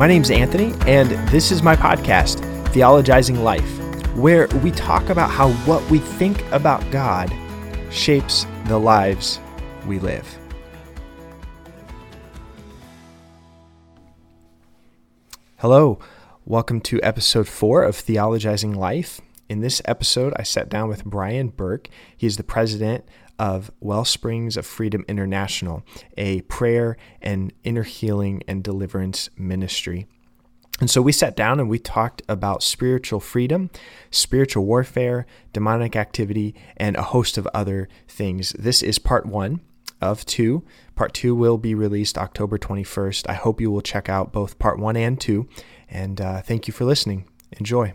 My name's Anthony, and this is my podcast, Theologizing Life, where we talk about how what we think about God shapes the lives we live. Hello, welcome to episode four of Theologizing Life. In this episode, I sat down with Brian Burke. He is the president of Wellsprings of Freedom International, a prayer and inner healing and deliverance ministry. And so we sat down and we talked about spiritual freedom, spiritual warfare, demonic activity, and a host of other things. This is part one of two. Part two will be released October 21st. I hope you will check out both part one and two. And uh, thank you for listening. Enjoy.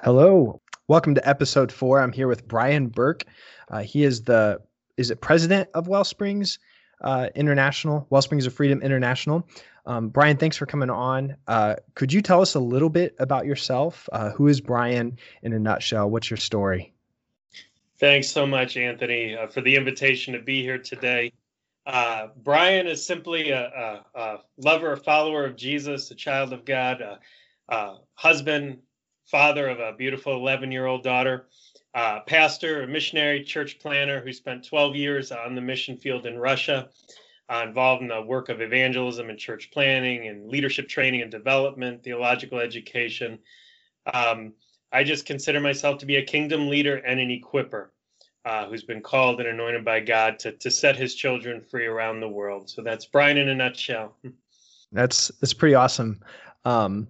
Hello. Welcome to episode four. I'm here with Brian Burke. Uh, he is the is it president of Wellsprings uh, International, Wellsprings of Freedom International. Um, Brian, thanks for coming on. Uh, could you tell us a little bit about yourself? Uh, who is Brian in a nutshell? What's your story? Thanks so much, Anthony, uh, for the invitation to be here today. Uh, Brian is simply a, a, a, lover, a follower of Jesus, a child of God, a, a husband, father of a beautiful 11 year old daughter uh, pastor, a missionary, church planner who spent 12 years on the mission field in Russia, uh, involved in the work of evangelism and church planning and leadership training and development, theological education. Um, I just consider myself to be a kingdom leader and an equiper uh, who's been called and anointed by God to, to set his children free around the world. So that's Brian in a nutshell. That's that's pretty awesome. Um,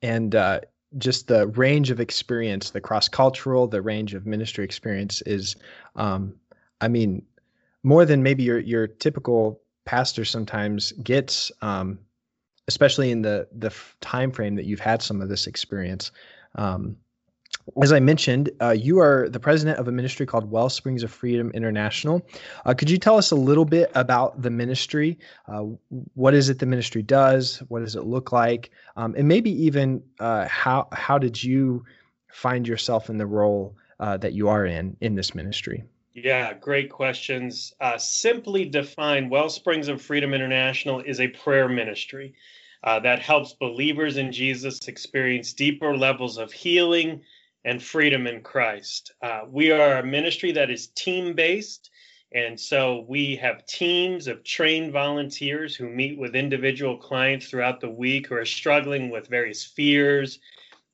and uh, just the range of experience, the cross cultural, the range of ministry experience is, um, I mean, more than maybe your your typical pastor sometimes gets, um, especially in the the time frame that you've had some of this experience. Um, as I mentioned, uh, you are the president of a ministry called Wellsprings of Freedom International. Uh, could you tell us a little bit about the ministry? Uh, what is it the ministry does? What does it look like? Um, and maybe even uh, how how did you find yourself in the role uh, that you are in in this ministry? Yeah, great questions. Uh, simply defined, Wellsprings of Freedom International is a prayer ministry that helps believers in Jesus experience deeper levels of healing and freedom in Christ. Uh, we are a ministry that is team based. And so we have teams of trained volunteers who meet with individual clients throughout the week who are struggling with various fears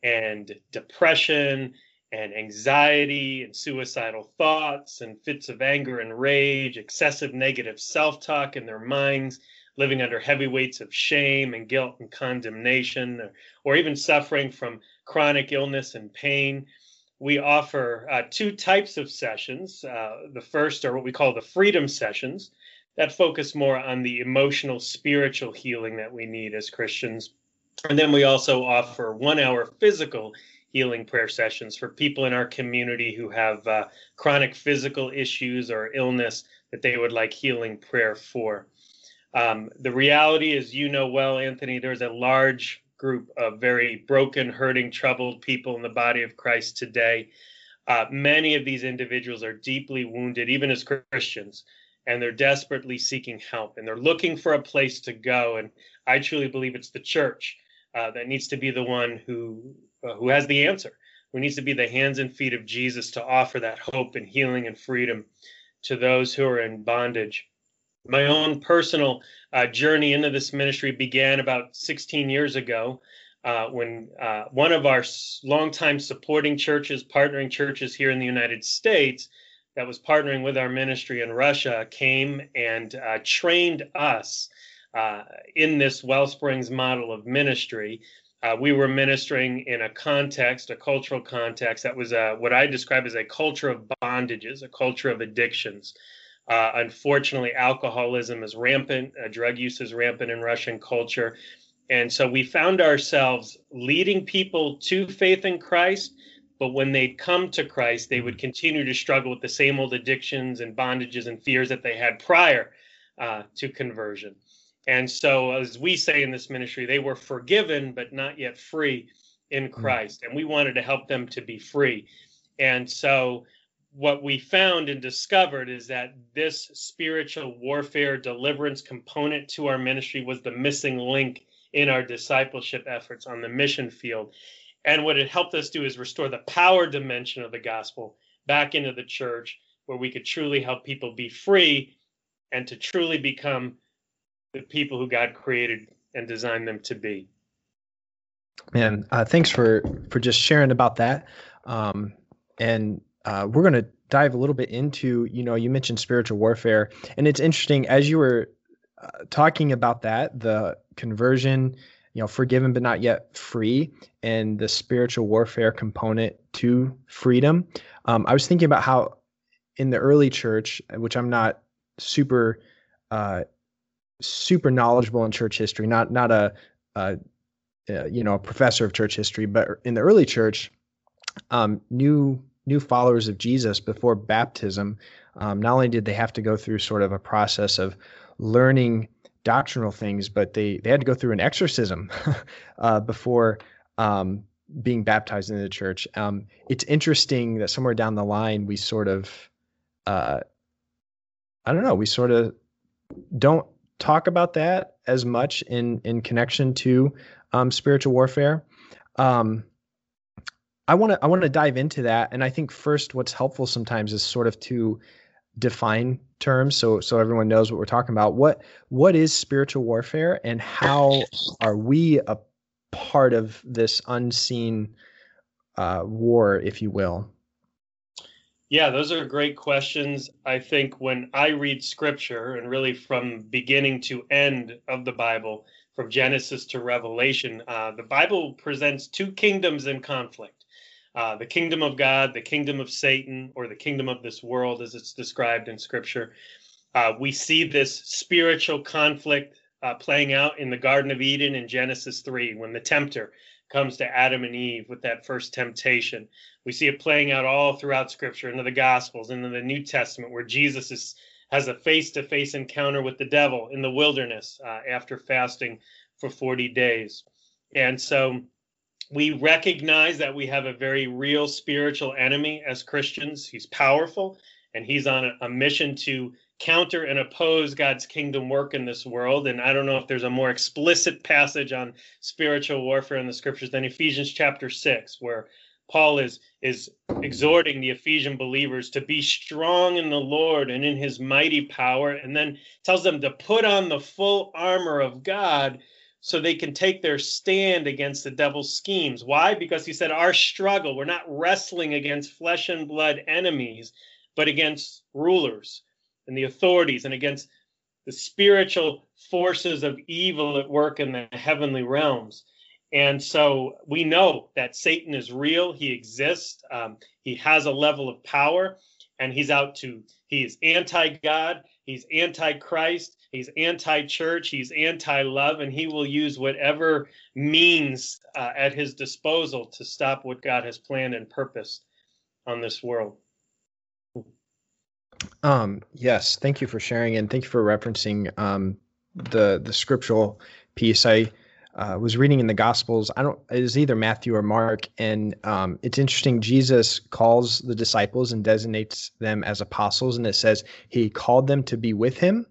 and depression and anxiety and suicidal thoughts and fits of anger and rage, excessive negative self talk in their minds, living under heavy weights of shame and guilt and condemnation, or, or even suffering from chronic illness and pain. We offer uh, two types of sessions. Uh, the first are what we call the freedom sessions that focus more on the emotional, spiritual healing that we need as Christians. And then we also offer one hour physical healing prayer sessions for people in our community who have uh, chronic physical issues or illness that they would like healing prayer for. Um, the reality is, you know well, Anthony, there's a large group of very broken, hurting, troubled people in the body of Christ today. Uh, many of these individuals are deeply wounded, even as Christians, and they're desperately seeking help and they're looking for a place to go. And I truly believe it's the church uh, that needs to be the one who uh, who has the answer, who needs to be the hands and feet of Jesus to offer that hope and healing and freedom to those who are in bondage. My own personal uh, journey into this ministry began about 16 years ago uh, when uh, one of our longtime supporting churches, partnering churches here in the United States, that was partnering with our ministry in Russia, came and uh, trained us uh, in this Wellsprings model of ministry. Uh, we were ministering in a context, a cultural context that was what I describe as a culture of bondages, a culture of addictions. Uh, unfortunately, alcoholism is rampant, uh, drug use is rampant in Russian culture. And so we found ourselves leading people to faith in Christ, but when they'd come to Christ, they would continue to struggle with the same old addictions and bondages and fears that they had prior uh, to conversion. And so, as we say in this ministry, they were forgiven, but not yet free in hmm. Christ. And we wanted to help them to be free. And so, what we found and discovered is that this spiritual warfare deliverance component to our ministry was the missing link in our discipleship efforts on the mission field. And what it helped us do is restore the power dimension of the gospel back into the church where we could truly help people be free and to truly become the people who God created and designed them to be. Man, uh, thanks for for just sharing about that. Um, and uh, we're going to dive a little bit into, you know, you mentioned spiritual warfare, and it's interesting as you were uh, talking about that, the conversion, you know, forgiven but not yet free, and the spiritual warfare component to freedom. Um, I was thinking about how in the early church, which I'm not super uh, super knowledgeable in church history, not not a, a, a, you know a professor of church history, but in the early church, um, new new followers of Jesus before baptism, um, not only did they have to go through sort of a process of learning doctrinal things, but they they had to go through an exorcism uh, before um, being baptized into the church. Um, it's interesting that somewhere down the line we sort of, uh, I don't know, we sort of don't talk about that as much in in connection to um, spiritual warfare. Um, I want to I want to dive into that, and I think first, what's helpful sometimes is sort of to define terms so so everyone knows what we're talking about. What what is spiritual warfare, and how are we a part of this unseen uh, war, if you will? Yeah, those are great questions. I think when I read scripture and really from beginning to end of the Bible, from Genesis to Revelation, uh, the Bible presents two kingdoms in conflict uh, the kingdom of God, the kingdom of Satan, or the kingdom of this world, as it's described in Scripture. Uh, we see this spiritual conflict uh, playing out in the Garden of Eden in Genesis 3 when the tempter comes to Adam and Eve with that first temptation. We see it playing out all throughout Scripture, into the Gospels, into the New Testament, where Jesus is, has a face to face encounter with the devil in the wilderness uh, after fasting for 40 days. And so we recognize that we have a very real spiritual enemy as Christians. He's powerful and he's on a, a, mission to counter and oppose God's kingdom work in this world. And I don't know if there's a more explicit passage on spiritual warfare in the scriptures than Ephesians chapter 6, where Paul is is exhorting the Ephesian believers to be strong in the Lord and in his mighty power and then tells them to put on the full armor of God so they can take their stand against the devil's schemes. Why? Because he said, Our struggle, we're not wrestling against flesh and blood enemies, but against rulers and the authorities and against the spiritual forces of evil at work in the heavenly realms. And so we know that Satan is real, he exists, um, he has a level of power, and he's out to, he is anti God, he's anti Christ, He's anti church, he's anti love, and he will use whatever means uh, at his disposal to stop what God has planned and purposed on this world. Um, yes, thank you for sharing and thank you for referencing um, the the scriptural piece. I uh, was reading in the Gospels. I don't. It is either Matthew or Mark, and um, it's interesting. Jesus calls the disciples and designates them as apostles, and it says he called them to be with him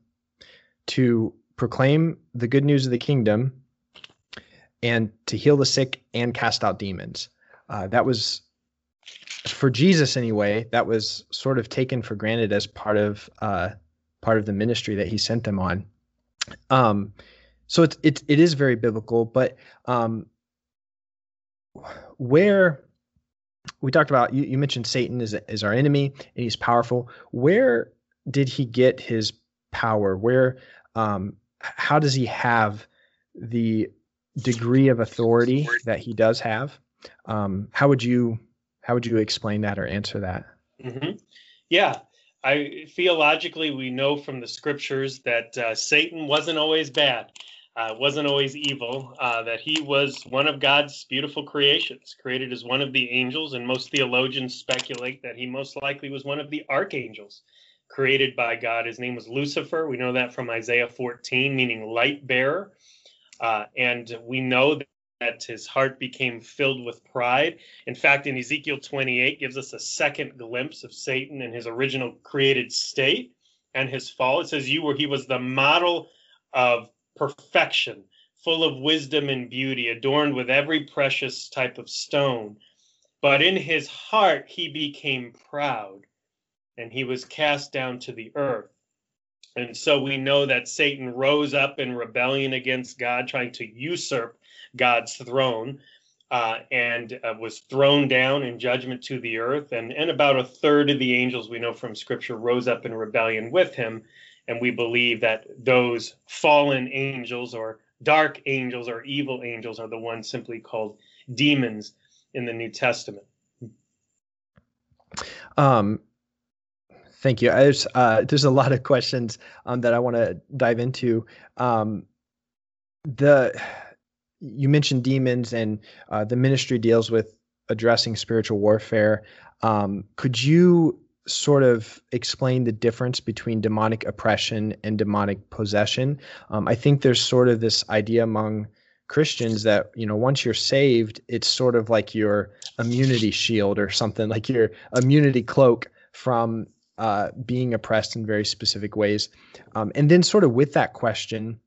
to proclaim the good news of the kingdom and to heal the sick and cast out demons. Uh, that was for Jesus anyway. That was sort of taken for granted as part of uh, part of the ministry that he sent them on. Um, so it's it, it is very biblical, but um, where we talked about you, you mentioned Satan is is our enemy and he's powerful. Where did he get his power? Where, um, how does he have the degree of authority that he does have? Um, how would you how would you explain that or answer that? Mm-hmm. Yeah, I theologically we know from the scriptures that uh, Satan wasn't always bad, uh, wasn't always evil. Uh, that he was one of God's beautiful creations, created as one of the angels, and most theologians speculate that he most likely was one of the archangels created by God. His name was Lucifer. We know that from Isaiah 14, meaning light bearer. Uh, and we know that his heart became filled with pride. In fact, in Ezekiel 28 gives us a second glimpse of Satan in his original created state and his fall. It says, "You were he was the model of perfection, full of wisdom and beauty, adorned with every precious type of stone." But in his heart he became proud, and he was cast down to the earth. And so we know that Satan rose up in rebellion against God, trying to usurp God's throne, uh, and uh, was thrown down in judgment to the earth. And, and about a third of the angels we know from Scripture rose up in rebellion with him. And we believe that those fallen angels or dark angels or evil angels are the ones simply called demons in the New Testament. Um, Thank you. There's uh, there's a lot of questions um, that I want to dive into. Um, the you mentioned demons, and uh, the ministry deals with addressing spiritual warfare. Um, could you sort of explain the difference between demonic oppression and demonic possession? Um, I think there's sort of this idea among Christians that you know once you're saved, it's sort of like your immunity shield or something like your immunity cloak from uh, being oppressed in very specific ways. Um, and then, sort of with that question,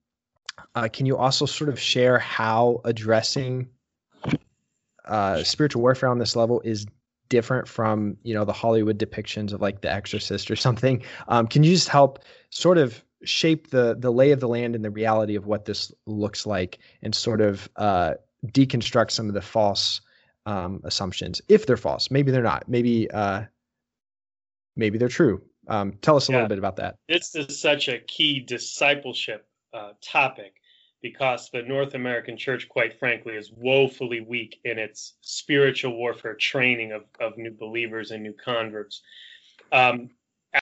uh, can you also sort of share how addressing uh, spiritual warfare on this level is different from you know the Hollywood depictions of like The Exorcist or something? Um, can you just help sort of shape the the lay of the land and the reality of what this looks like, and sort of uh, deconstruct some of the false um, assumptions, if they're false? Maybe they're not. Maybe uh, maybe they're true. Um, tell us a yeah. little bit about that. This is such a key discipleship uh, topic because the North American church, quite frankly, is woefully weak in its spiritual warfare training of, of new believers and new converts. Um,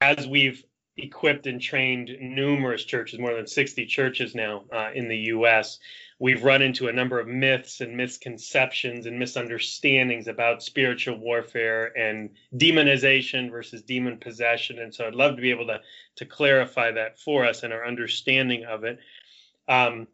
as we've equipped and trained numerous churches, more than 60 churches now uh, in the U.S., we've run into a number of myths and misconceptions and misunderstandings about spiritual warfare and demonization versus demon possession. And so I'd love to be able to, to clarify that for us and our understanding of it. Um,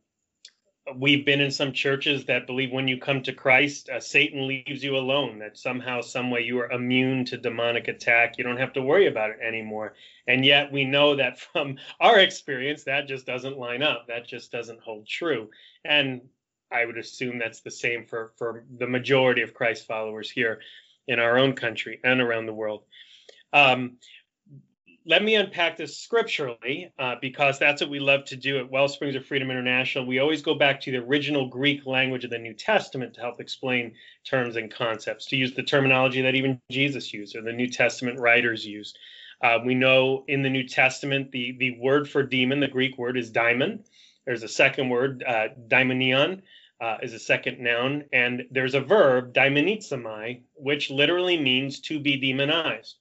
we've been in some churches that believe when you come to Christ, uh, Satan leaves you alone, that somehow, some way you are immune to demonic attack. You don't have to worry about it anymore. And yet we know that from our experience, that just doesn't line up. That just doesn't hold true. And I would assume that's the same for, for the majority of Christ followers here in our own country and around the world. Um, let me unpack this scripturally uh, because that's what we love to do at Wellsprings of Freedom International. We always go back to the original Greek language of the New Testament to help explain terms and concepts, to use the terminology that even Jesus used or the New Testament writers used. Uh, we know in the New Testament the, the word for demon, the Greek word is daimon. There's a second word, uh, daimonion, uh, is a second noun, and there's a verb, daimonizomai, which literally means to be demonized.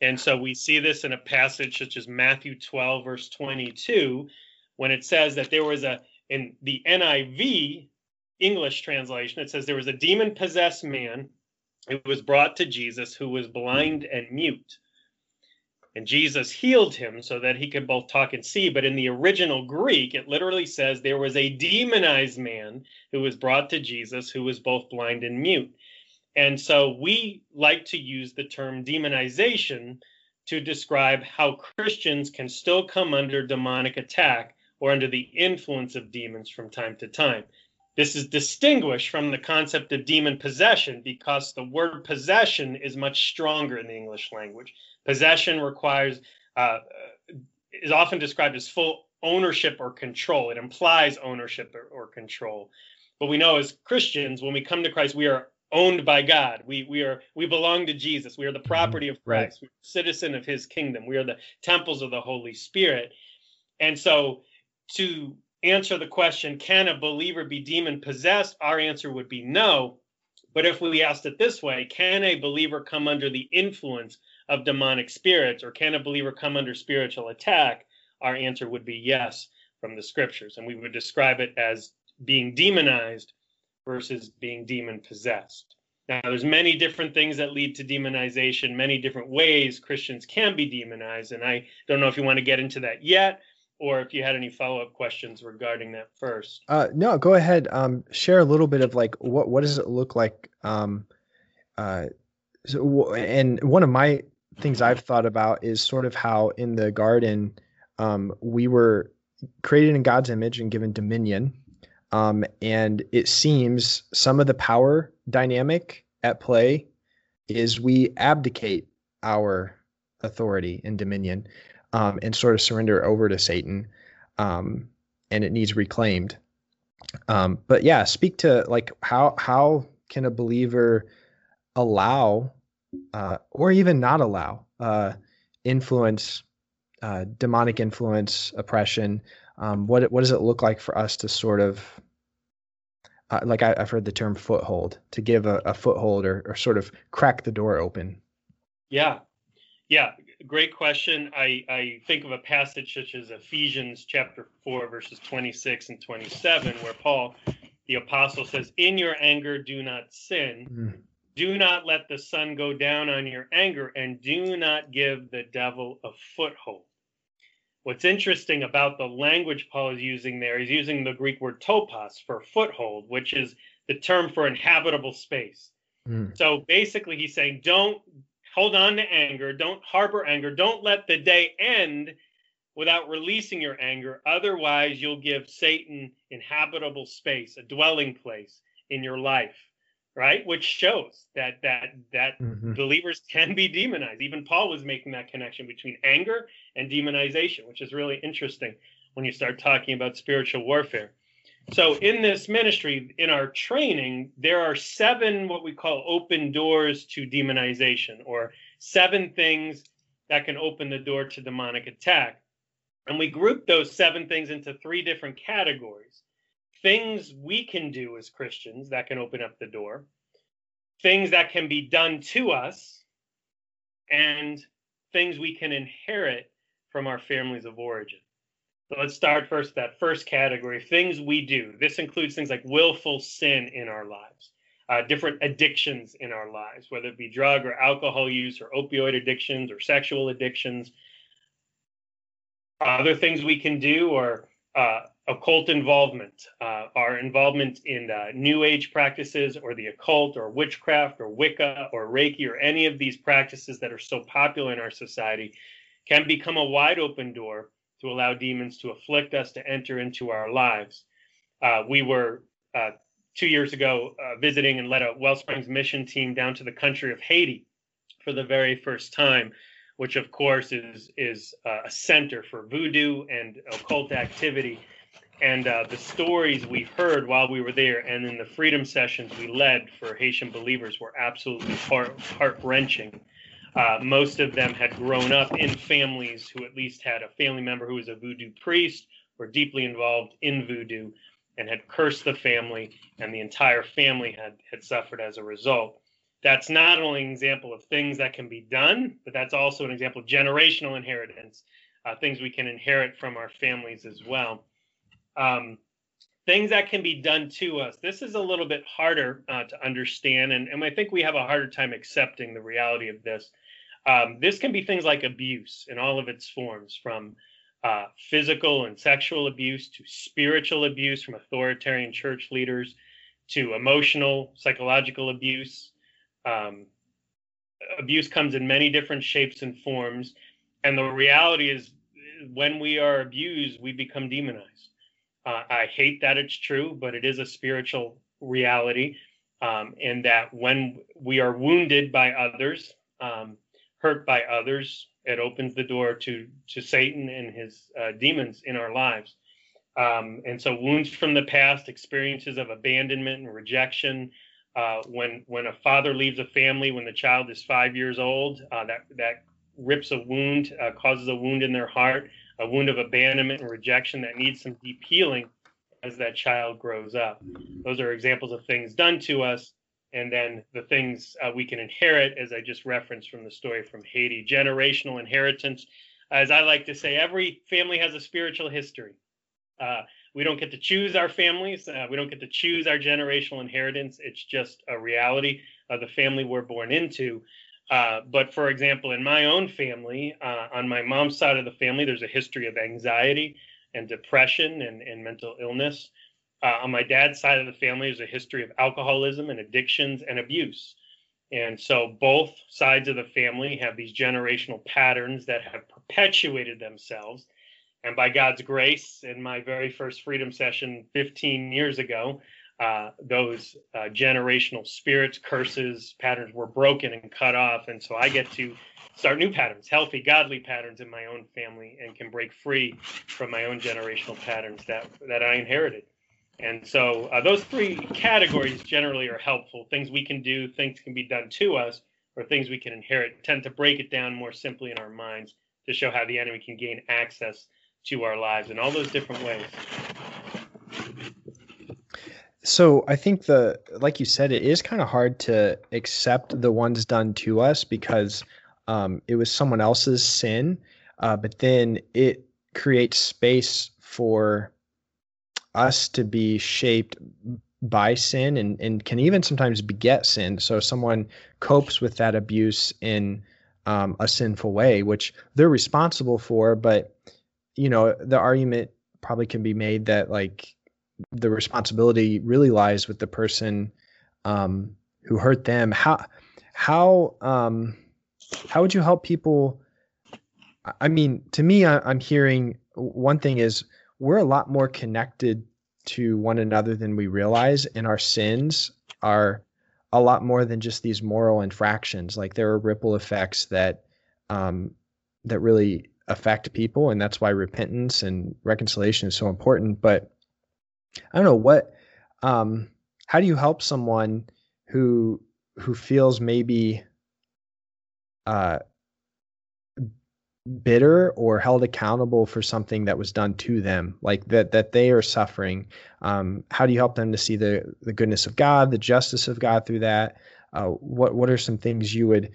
And so we see this in a passage such as Matthew 12, verse 22, when it says that there was a, in the NIV English translation, it says there was a demon possessed man who was brought to Jesus who was blind and mute. And Jesus healed him so that he could both talk and see. But in the original Greek, it literally says there was a demonized man who was brought to Jesus who was both blind and mute. And so we like to use the term demonization to describe how Christians can still come under demonic attack or under the influence of demons from time to time. This is distinguished from the concept of demon possession because the word possession is much stronger in the English language. Possession requires, uh, is often described as full ownership or control. It implies ownership or, or control. But we know as Christians, when we come to Christ, we are owned by God. We we are we belong to Jesus. We are the mm-hmm. property of Christ. Right. We're citizen of his kingdom. We are the temples of the Holy Spirit. And so to answer the question, can a believer be demon possessed? Our answer would be no. But if we asked it this way, can a believer come under the influence of demonic spirits or can a believer come under spiritual attack? Our answer would be yes from the scriptures. And we would describe it as being demonized versus being demon possessed. Now, there's many different things that lead to demonization, many different ways Christians can be demonized, and I don't know if you want to get into that yet, or if you had any follow up questions regarding that first. Uh, no, go ahead. Um, share a little bit of like what what does it look like? Um, uh, so, and one of my things I've thought about is sort of how in the garden um, we were created in God's image and given dominion. Um, and it seems some of the power dynamic at play is we abdicate our authority and dominion um, and sort of surrender over to Satan, um, and it needs reclaimed. Um, but yeah, speak to like how how can a believer allow uh, or even not allow uh, influence, uh, demonic influence, oppression. Um, what what does it look like for us to sort of uh, like I, have heard the term foothold to give a, a foothold or, or sort of crack the door open? Yeah, yeah, great question. I, I think of a passage such as Ephesians chapter 4, verses 26 and 27, where Paul, the apostle, says, In your anger, do not sin. Mm. Do not let the sun go down on your anger, and do not give the devil a foothold. What's interesting about the language Paul is using there, he's using the Greek word topos for foothold, which is the term for inhabitable space. Mm. So basically, he's saying, don't hold on to anger, don't harbor anger, don't let the day end without releasing your anger. Otherwise, you'll give Satan inhabitable space, a dwelling place in your life right? Which shows that that that mm-hmm. believers can be demonized. Even paul was making that connection between anger and demonization which is really interesting when you start talking about spiritual warfare. So in this ministry in our training there are seven what we call open doors to demonization or seven things that can open the door to demonic attack. And we group those seven things into three different categories things we can do as Christians that can open up the door, things that can be done to us, and things we can inherit from our families of origin. So let's start first that first category things we do. This includes things like willful sin in our lives, uh, different addictions in our lives, whether it be drug or alcohol use or opioid addictions or sexual addictions. Other things we can do are uh, occult involvement, uh, our involvement in uh, New Age practices or the occult or witchcraft or Wicca or Reiki or any of these practices that are so popular in our society can become a wide open door to allow demons to afflict us to enter into our lives. Uh, we were uh, two years ago uh, visiting and led a Wellsprings mission team down to the country of Haiti for the very first time which of course is is uh, a center for voodoo and occult activity and uh, the stories we heard while we were there and in the freedom sessions we led for Haitian believers were absolutely heart heart wrenching. Uh, most of them had grown up in families who at least had a family member who was a voodoo priest or deeply involved in voodoo and had cursed the family, and the entire family had had suffered as a result. That's not only an example of things that can be done, but that's also an example of generational inheritance, uh, things we can inherit from our families as well um, things that can be done to us. This is a little bit harder uh, to understand, and, and I think we have a harder time accepting the reality of this. Um, this can be things like abuse in all of its forms, from uh, physical and sexual abuse to spiritual abuse from authoritarian church leaders to emotional, psychological abuse. Um, abuse comes in many different shapes and forms. And the reality is, when we are abused, we become demonized. Uh, I hate that it's true, but it is a spiritual reality. Um, and that when we are wounded by others, um, hurt by others, it opens the door to to Satan and his uh, demons in our lives. Um, and so, wounds from the past, experiences of abandonment and rejection. Uh, when when a father leaves a family when the child is five years old, uh, that that rips a wound, uh, causes a wound in their heart a wound of abandonment and rejection that needs some deep healing as that child grows up. Those are examples of things done to us. And then the things uh, we can inherit, as I just referenced from the story from Haiti, generational inheritance. As I like to say, every family has a spiritual history. Uh, we don't get to choose our families. Uh, we don't get to choose our generational inheritance. It's just a reality of the family we're born into. Uh, but for example, in my own family, uh, on my mom's side of the family, there's a history of anxiety. and depression and, and mental illness. Uh, on my dad's side of the family, there's a history of alcoholism and addictions and abuse. And so both sides of the family have these generational patterns that have perpetuated themselves. And by God's grace, in my very first freedom session 15 years ago, uh, those uh, generational spirits, curses, patterns were broken and cut off. And so I get to start new patterns, healthy, godly patterns in my own family, and can break free from my own generational patterns that, that I inherited. And so uh, those three categories generally are helpful things we can do, things can be done to us, or things we can inherit. Tend to break it down more simply in our minds to show how the enemy can gain access to our lives in all those different ways. So I think the like you said, it is kind of hard to accept the ones done to us because um, it was someone else's sin, uh, but then it creates space for us to be shaped by sin and, and can even sometimes beget sin. So someone copes with that abuse in um, a sinful way, which they're responsible for, but you know the argument probably can be made that like the responsibility really lies with the person um, who hurt them. How how um, how would you help people? I mean, to me, I, I'm hearing one thing is we're a lot more connected to one another than we realize, and our sins are a lot more than just these moral infractions. Like there are ripple effects that um, that really affect people, and that's why repentance and reconciliation is so important. But I don't know what um how do you help someone who who feels maybe uh bitter or held accountable for something that was done to them like that that they are suffering? Um how do you help them to see the the goodness of God the justice of God through that? Uh what what are some things you would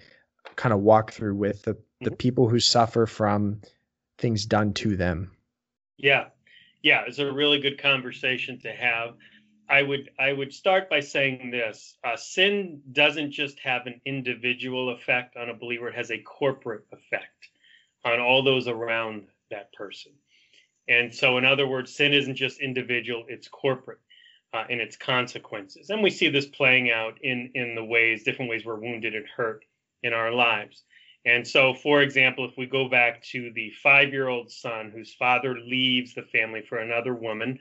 kind of walk through with the the mm-hmm. people who suffer from things done to them? Yeah yeah, it's a really good conversation to have. I would I would start by saying this: uh, sin doesn't just have an individual effect on a believer; it has a corporate effect on all those around that person. And so, in other words, sin isn't just individual; it's corporate uh, in its consequences. And we see this playing out in in the ways, different ways we're wounded and hurt in our lives. And so, for example, if we go back to the five year old son whose father leaves the family for another woman,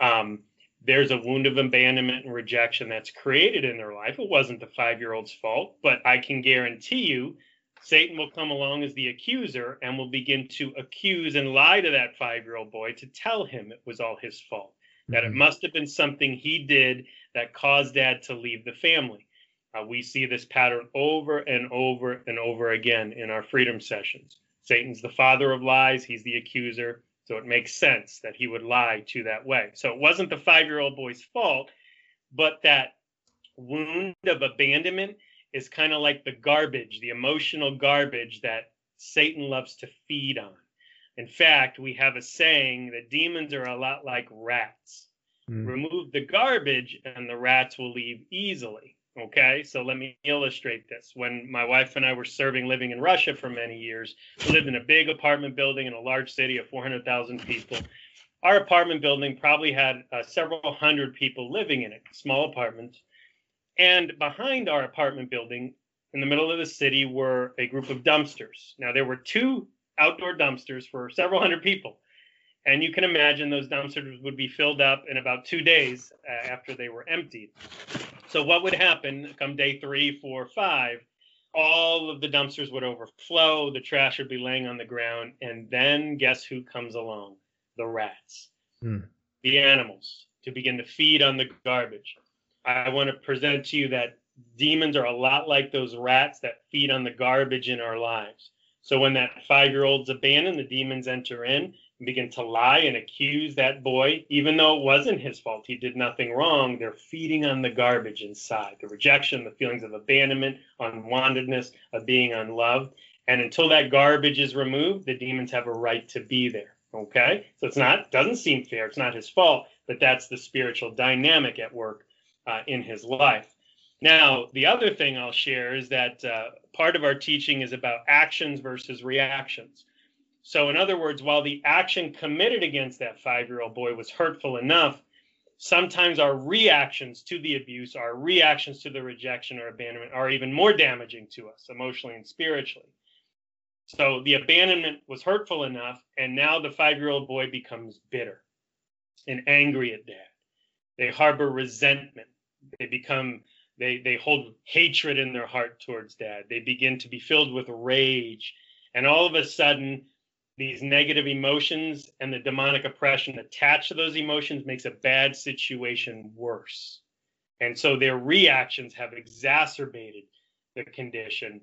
um, there's a wound of abandonment and rejection that's created in their life. It wasn't the five year old's fault, but I can guarantee you Satan will come along as the accuser and will begin to accuse and lie to that five year old boy to tell him it was all his fault, mm-hmm. that it mm-hmm. must have been something he did that caused dad to leave the family. Uh, we see this pattern over and over and over again in our freedom sessions. Satan's the father of lies, he's the accuser. So it makes sense that he would lie to that way. So it wasn't the five year old boy's fault, but that wound of abandonment is kind of like the garbage, the emotional garbage that Satan loves to feed on. In fact, we have a saying that demons are a lot like rats. Mm. Remove the garbage, and the rats will leave easily. Okay, so let me illustrate this. When my wife and I were serving living in Russia for many years, we lived in a big apartment building in a large city of 400,000 people. Our apartment building probably had uh, several hundred people living in it, small apartments. And behind our apartment building, in the middle of the city, were a group of dumpsters. Now, there were two outdoor dumpsters for several hundred people. And you can imagine those dumpsters would be filled up in about two days uh, after they were emptied. So, what would happen come day three, four, five? All of the dumpsters would overflow, the trash would be laying on the ground, and then guess who comes along? The rats, hmm. the animals, to begin to feed on the garbage. I want to present to you that demons are a lot like those rats that feed on the garbage in our lives. So when that five year old's abandoned, the demons enter in begin to lie and accuse that boy, even though it wasn't his fault. He did nothing wrong. They're feeding on the garbage inside the rejection, the feelings of abandonment, unwantedness, of being unloved. And until that garbage is removed, the demons have a right to be there. Okay? So it's not, doesn't seem fair. It's not his fault, but that's the spiritual dynamic at work uh, in his life. Now, the other thing I'll share is that uh, part of our teaching is about actions versus reactions. So, in other words, while the action committed against that five year old boy was hurtful enough, sometimes our reactions to the abuse, our reactions to the rejection or abandonment are even more damaging to us emotionally and spiritually. So the abandonment was hurtful enough, and now the five year old boy becomes bitter and angry at dad. They harbor resentment. They become, they, they hold hatred in their heart towards dad. They begin to be filled with rage. And all of a sudden, these negative emotions and the demonic oppression attached to those emotions makes a bad situation worse. And so their reactions have exacerbated the condition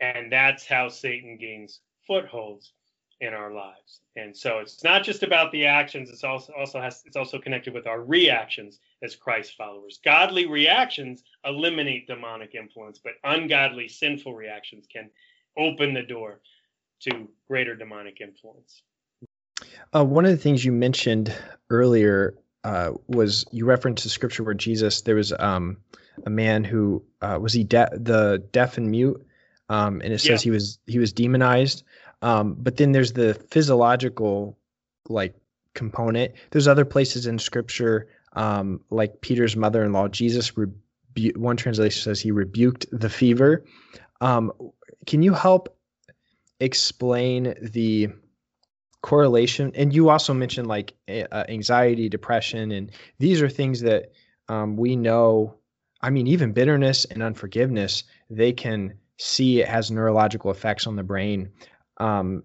and that's how Satan gains footholds in our lives. And so it's not just about the actions, it's also also has it's also connected with our reactions as Christ followers. Godly reactions eliminate demonic influence, but ungodly sinful reactions can open the door to greater demonic influence. Uh, one of the things you mentioned earlier uh, was you referenced the scripture where Jesus, there was um, a man who uh, was he de- the deaf and mute um, and it says yeah. he was he was demonized. Um, but then there's the physiological like component. There's other places in Scripture, um, like Peter's mother-in-law, Jesus. Rebu- one translation says he rebuked the fever. Um, can you help explain the correlation? And you also mentioned like uh, anxiety, depression, and these are things that um, we know. I mean, even bitterness and unforgiveness, they can see it has neurological effects on the brain. Um,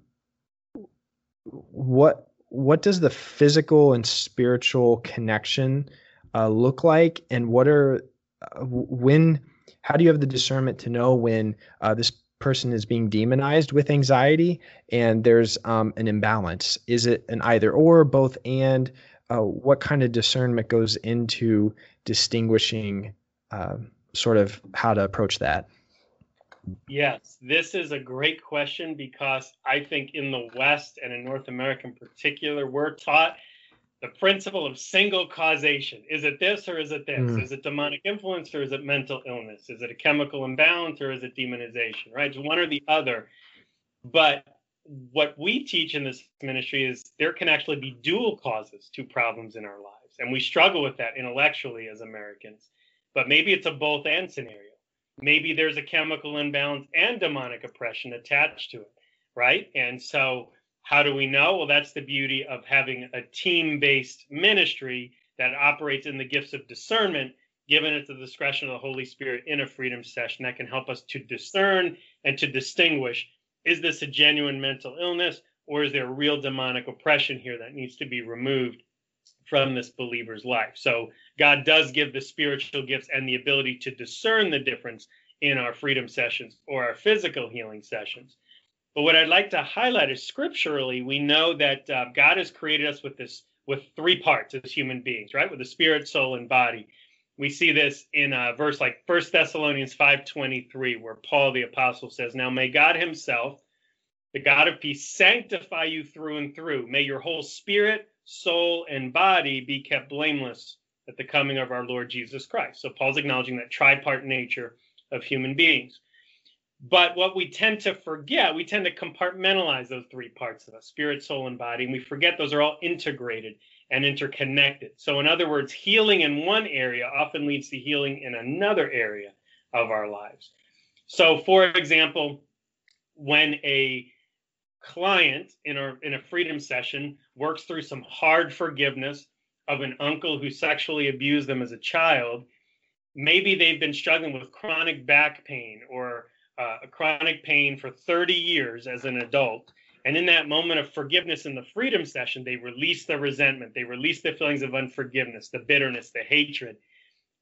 what what does the physical and spiritual connection uh, look like, and what are uh, when? How do you have the discernment to know when uh, this person is being demonized with anxiety and there's um, an imbalance? Is it an either or, both and? Uh, what kind of discernment goes into distinguishing uh, sort of how to approach that? Yes, this is a great question because I think in the West and in North America in particular, we're taught the principle of single causation. Is it this or is it this? Mm. Is it demonic influence or is it mental illness? Is it a chemical imbalance or is it demonization? Right? It's one or the other. But what we teach in this ministry is there can actually be dual causes to problems in our lives. And we struggle with that intellectually as Americans. But maybe it's a both and scenario maybe there's a chemical imbalance and demonic oppression attached to it, right? And so, how do we know? Well, that's the beauty of having a team based ministry that operates in the gifts of discernment, given at the discretion of the Holy Spirit in a freedom session that can help us to discern and to distinguish is this a genuine mental illness or is there real demonic oppression here that needs to be removed from this believer's life. So God does give the spiritual gifts and the ability to discern the difference in our freedom sessions or our physical healing sessions. But what I'd like to highlight is scripturally, we know that uh, God has created us with this with three parts as human beings, right? With the spirit, soul, and body. We see this in a verse like First Thessalonians 5:23, where Paul the apostle says, Now may God himself, the God of peace, sanctify you through and through. May your whole spirit, soul, and body be kept blameless at the coming of our Lord Jesus Christ. So Paul's acknowledging that tripart nature of human beings. But what we tend to forget, we tend to compartmentalize those three parts of us spirit, soul, and body, and we forget those are all integrated and interconnected. So, in other words, healing in one area often leads to healing in another area of our lives. So, for example, when a client in a in a freedom session works through some hard forgiveness of an uncle who sexually abused them as a child maybe they've been struggling with chronic back pain or uh, a chronic pain for 30 years as an adult. And in that moment of forgiveness in the freedom session they release the resentment they release the feelings of unforgiveness the bitterness the hatred.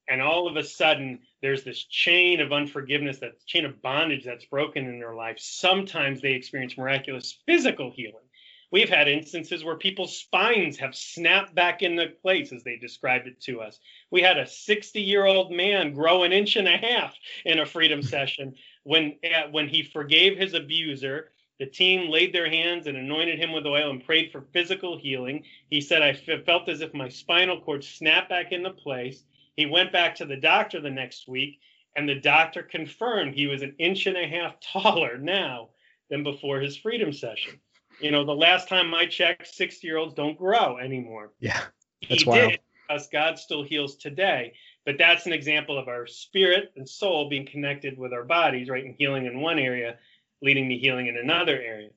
And all of a sudden there's this chain of unforgiveness that chain of bondage that's broken in their life. Sometimes they experience miraculous physical healing. We've had instances where people's spines have snapped back into place as they described it to us. We had a 60 year old man grow an inch and a half in a freedom session when uh, when he forgave his abuser the team laid their hands and anointed him with oil and prayed for physical healing he said i felt as if my spinal cord snapped back into place he went back to the doctor the next week, and the doctor confirmed he was an inch and a half taller now than before his freedom session. You know, the last time I checked, 60 year olds don't grow anymore. Yeah. That's he wild. did. Us, God still heals today. But that's an example of our spirit and soul being connected with our bodies, right? And healing in one area, leading to healing in another area.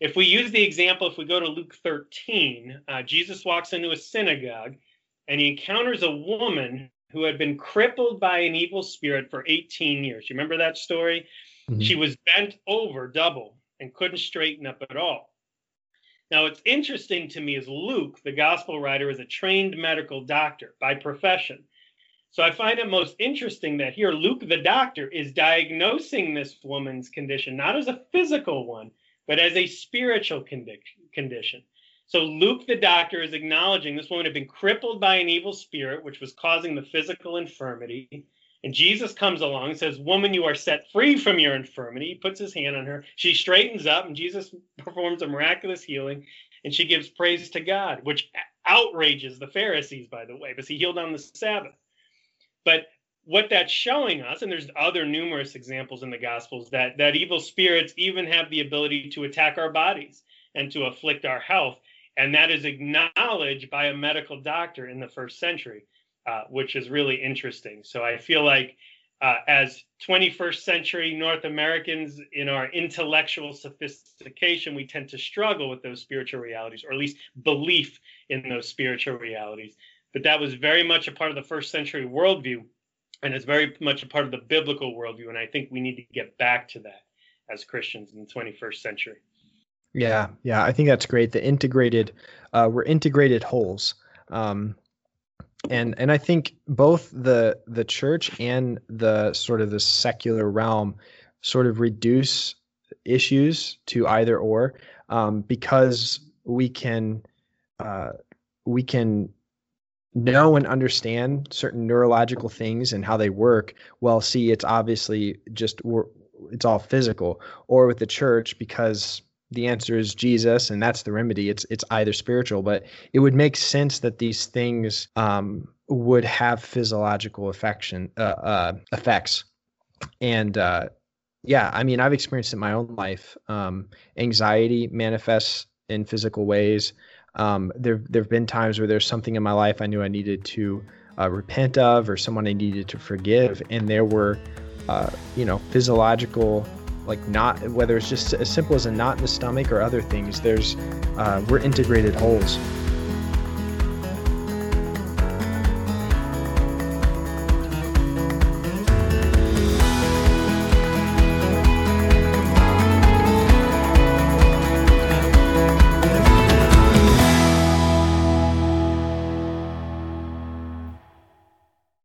If we use the example, if we go to Luke 13, uh, Jesus walks into a synagogue and he encounters a woman who had been crippled by an evil spirit for 18 years. You remember that story? Mhm. She was bent over double and couldn't straighten up at all. Now, what's interesting to me is Luke, the gospel writer, is a trained medical doctor by profession. So I find it most interesting that here Luke, the doctor, is diagnosing this woman's condition not as a physical one, but as a spiritual condi- condition. So Luke, the doctor, is acknowledging this woman had been crippled by an evil spirit, which was causing the physical infirmity. And Jesus comes along and says, Woman, you are set free from your infirmity. He puts his hand on her. She straightens up, and Jesus performs a miraculous healing, and she gives praise to God, which outrages the Pharisees, by the way, because he healed on the Sabbath. But what that's showing us, and there's other numerous examples in the Gospels, that, that evil spirits even have the ability to attack our bodies and to afflict our health. And that is acknowledged by a medical doctor in the first century, uh, which is really interesting. So I feel like uh, as 21st century North Americans, in our intellectual sophistication, we tend to struggle with those spiritual realities, or at least belief in those spiritual realities. But that was very much a part of the first century worldview, and it's very much a part of the biblical worldview. And I think we need to get back to that as Christians in the 21st century. Yeah, yeah, I think that's great. The integrated, uh, we're integrated wholes, um, and and I think both the the church and the sort of the secular realm sort of reduce issues to either or um, because we can uh, we can know and understand certain neurological things and how they work. Well, see, it's obviously just it's all physical, or with the church because the answer is Jesus, and that's the remedy. It's it's either spiritual, but it would make sense that these things um, would have physiological affection uh, uh, effects, and uh, yeah, I mean, I've experienced it in my own life. Um, anxiety manifests in physical ways. Um, there there've been times where there's something in my life I knew I needed to uh, repent of, or someone I needed to forgive, and there were, uh, you know, physiological like not whether it's just as simple as a knot in the stomach or other things there's uh, we're integrated wholes